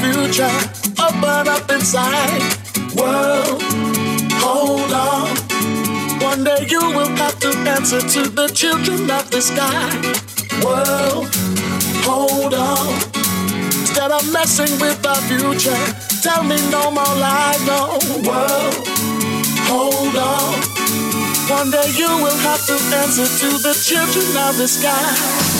future. Open up inside. World, hold on. One day you will have to answer to the children of the sky. World, hold on. Instead of messing with our future, tell me no more lies, no. World, hold on. One day you will have to answer to the children of the sky.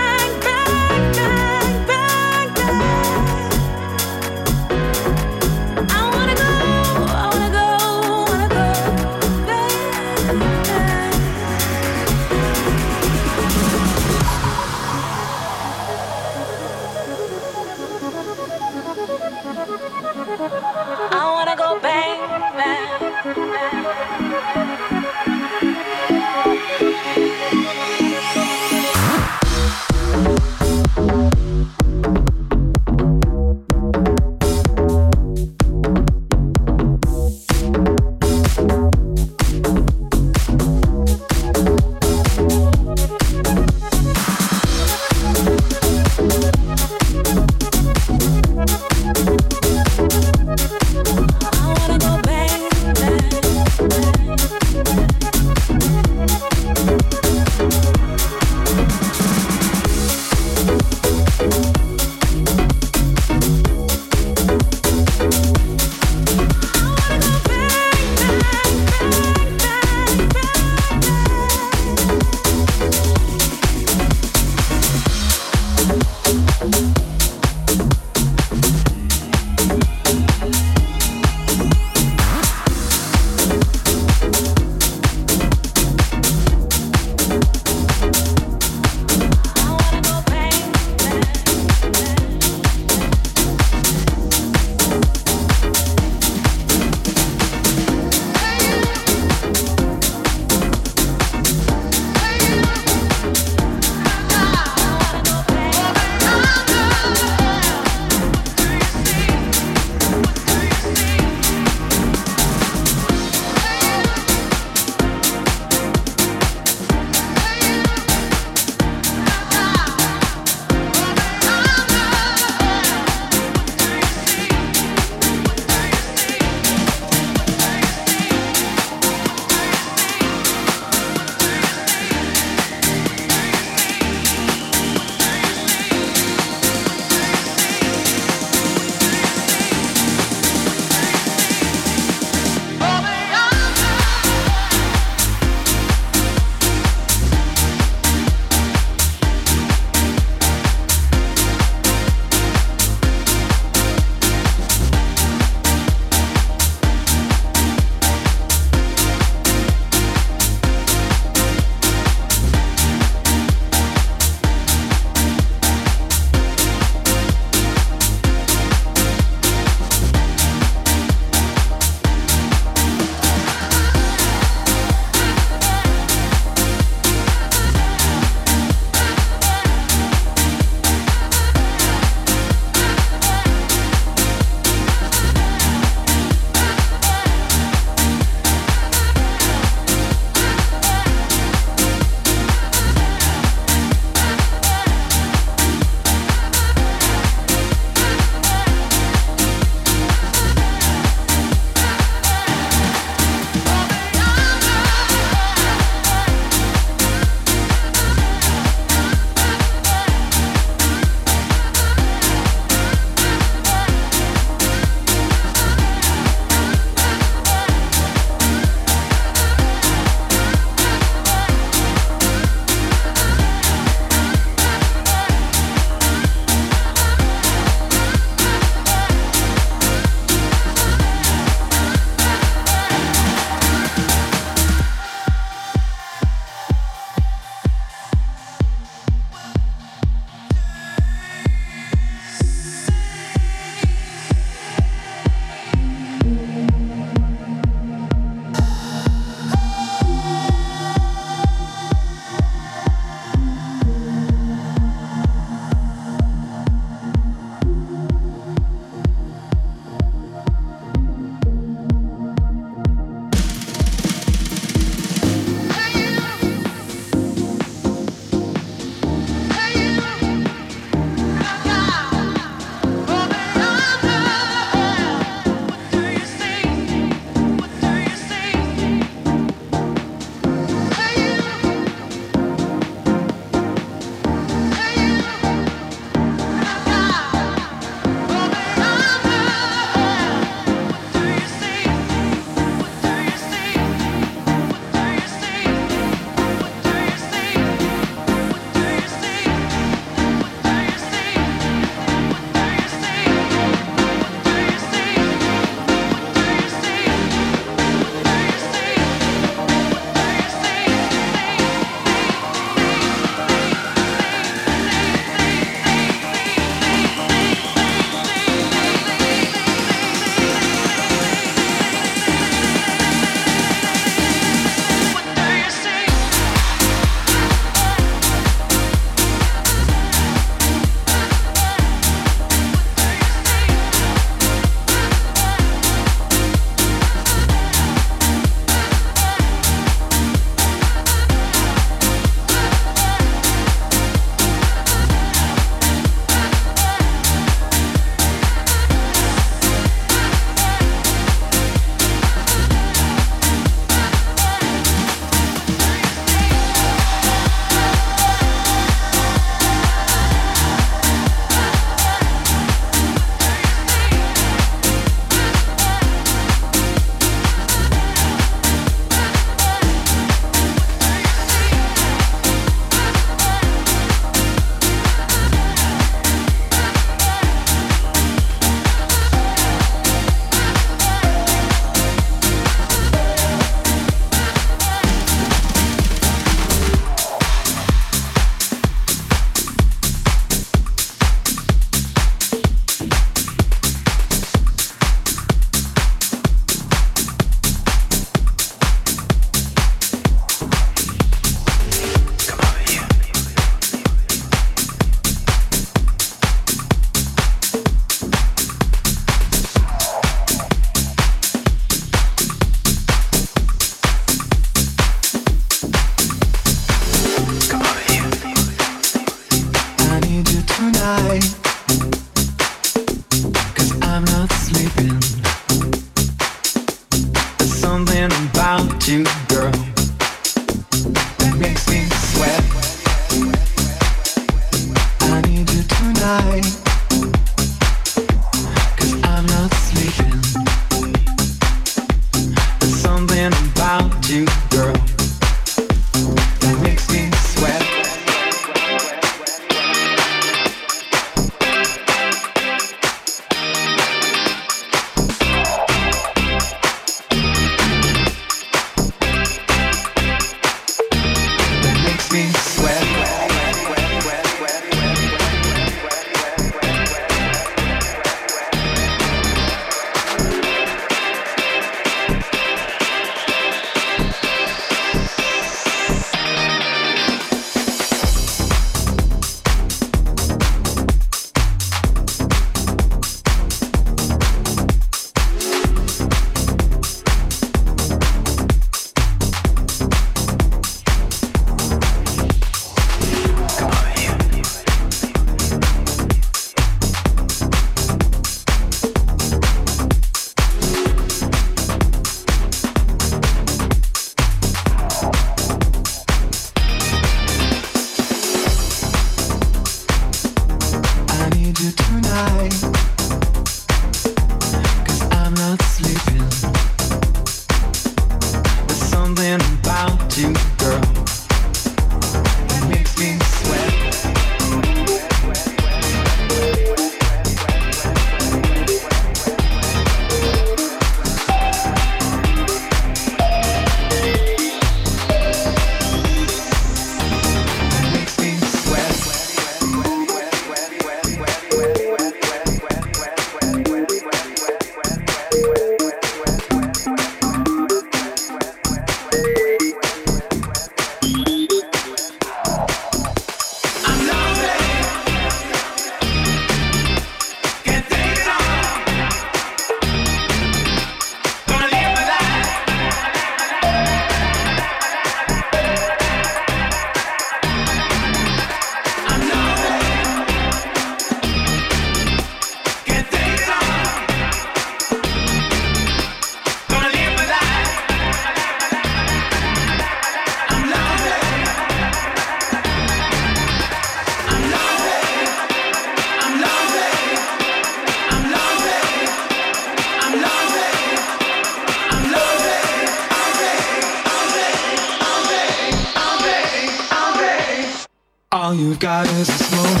All you've got is this moment.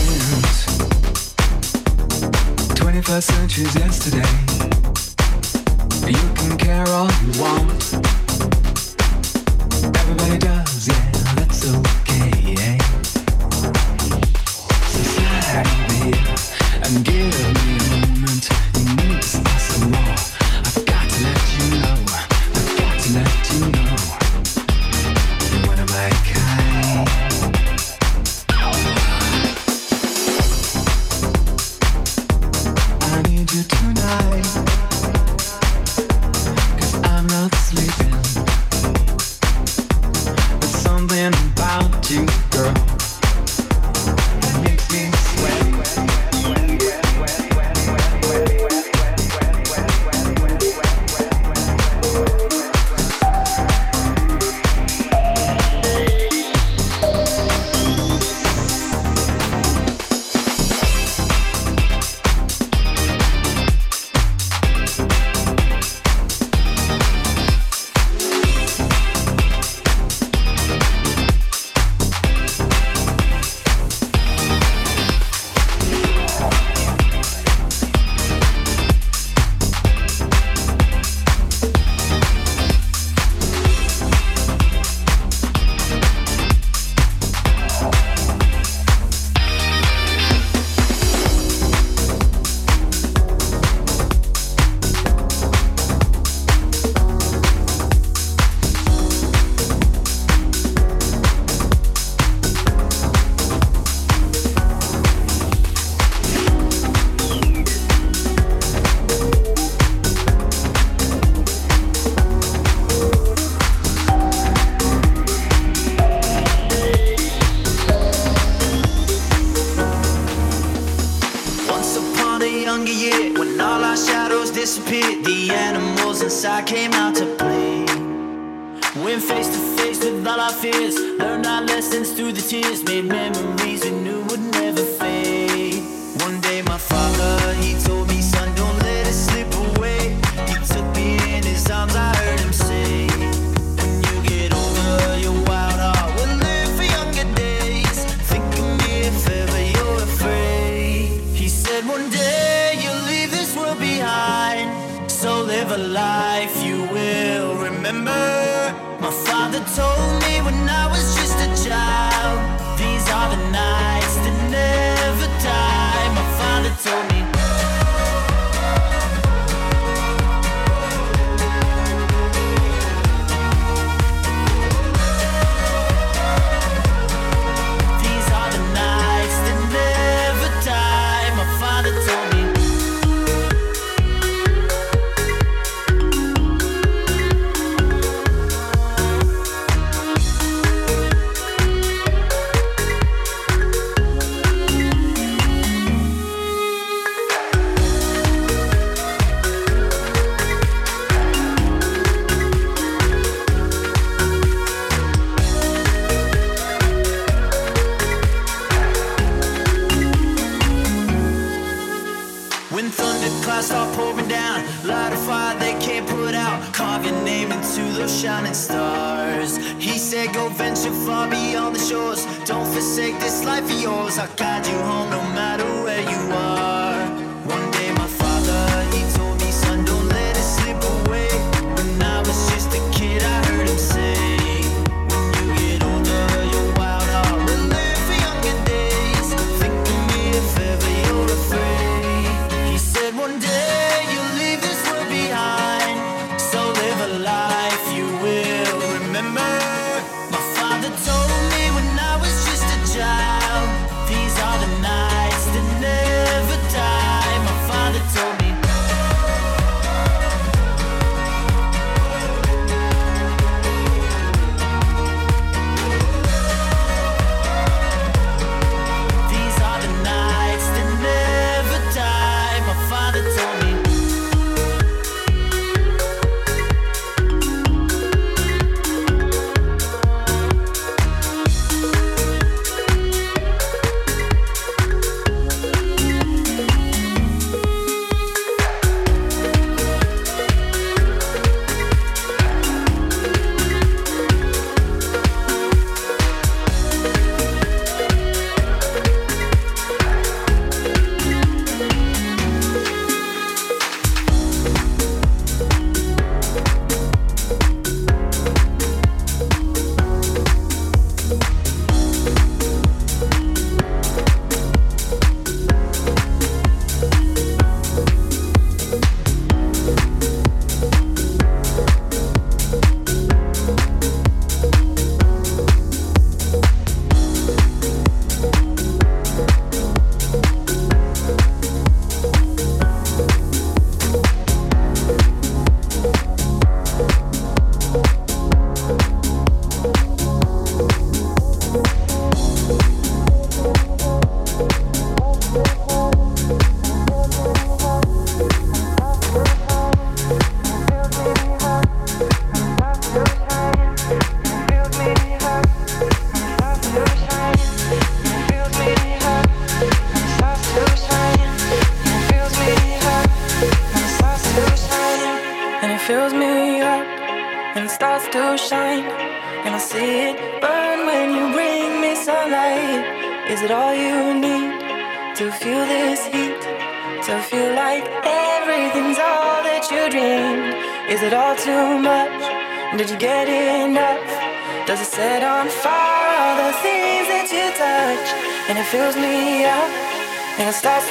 21st century's yesterday. You can care all you want. Everybody does, yeah, that's so.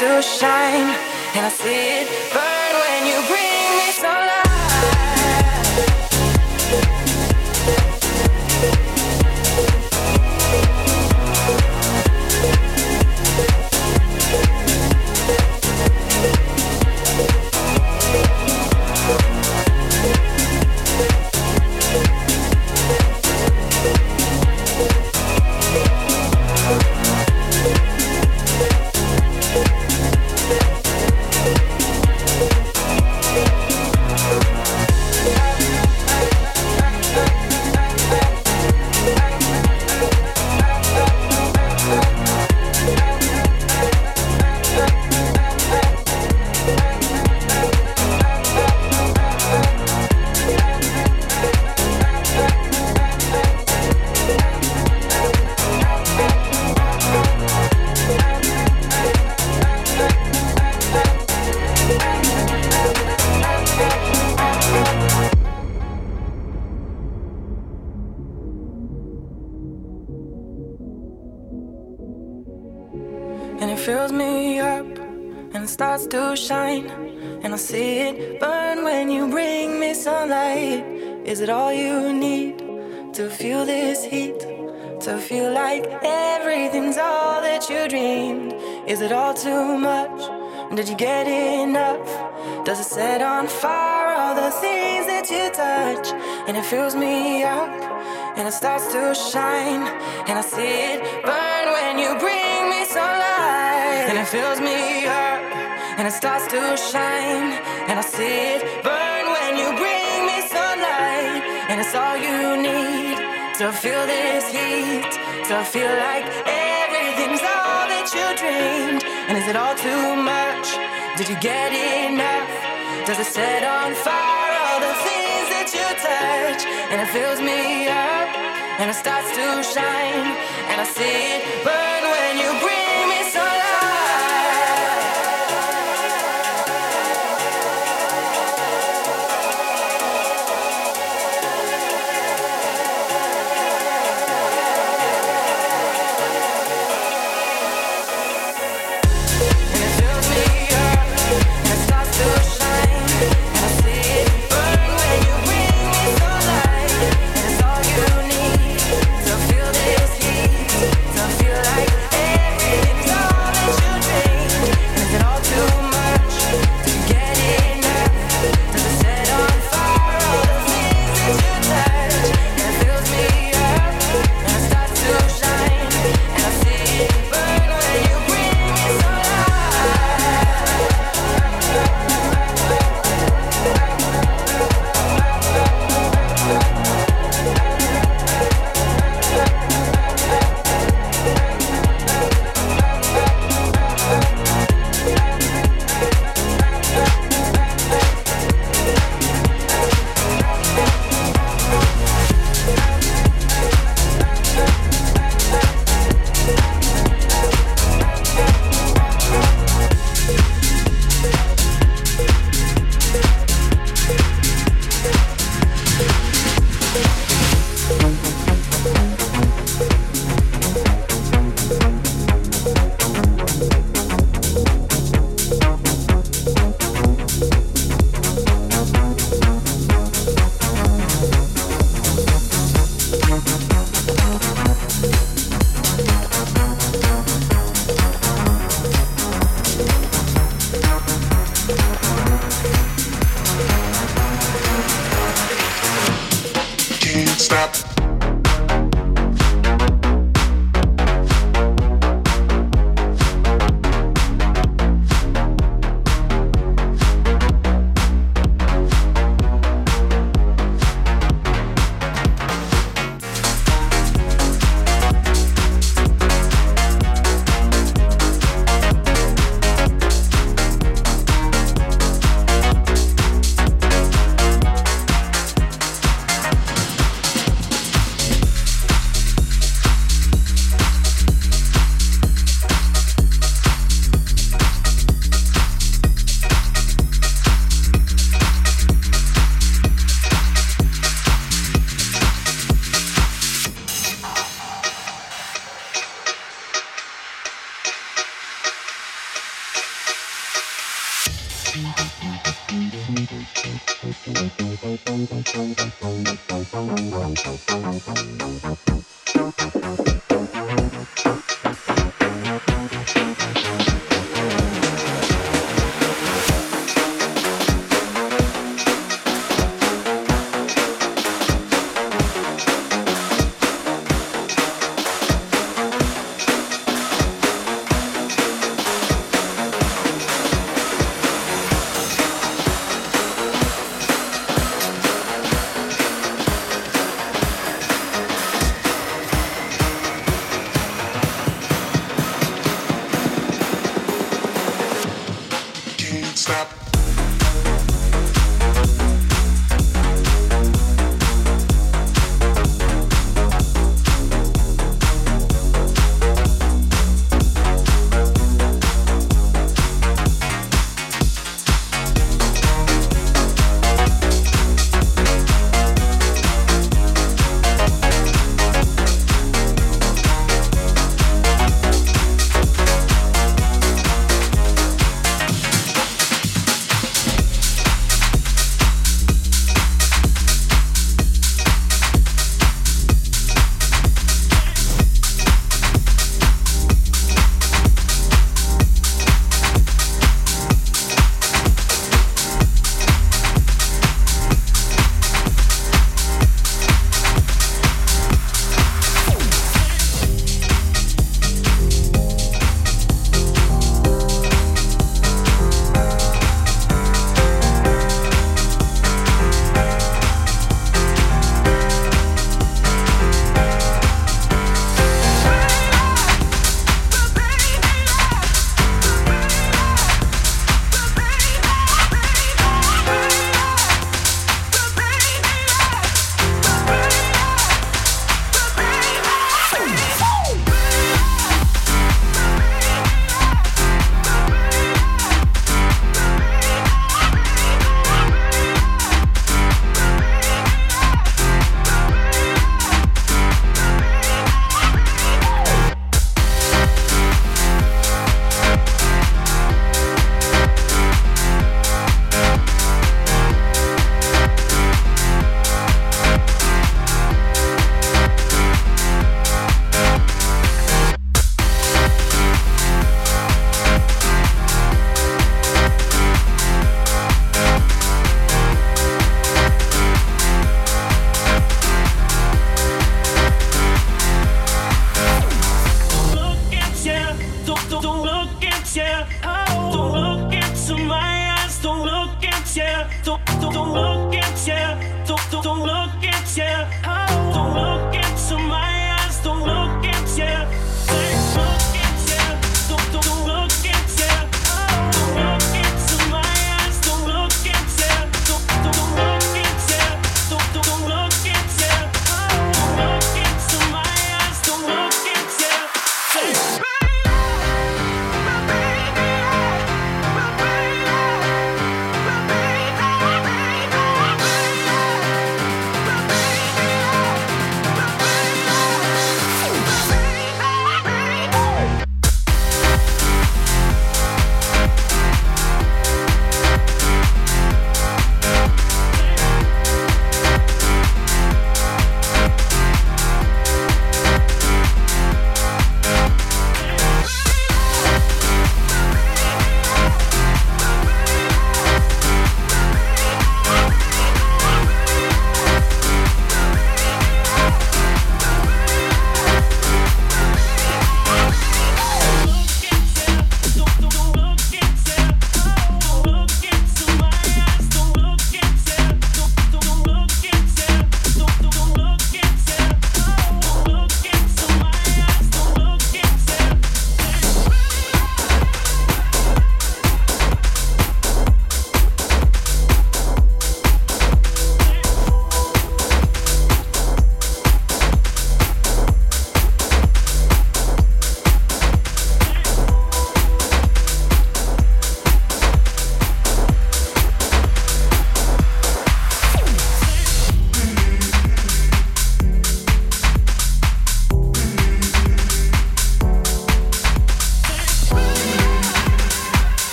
to shine, and I see Is it all too much? Did you get enough? Does it set on fire all the things that you touch? And it fills me up and it starts to shine. And I see it burn when you bring me sunlight. And it fills me up and it starts to shine. And I see it burn when you bring me sunlight. And it's all you need to feel this heat, to feel like you dreamed. And is it all too much? Did you get enough? Does it set on fire all the things that you touch? And it fills me up and it starts to shine. And I see it burn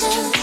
Thank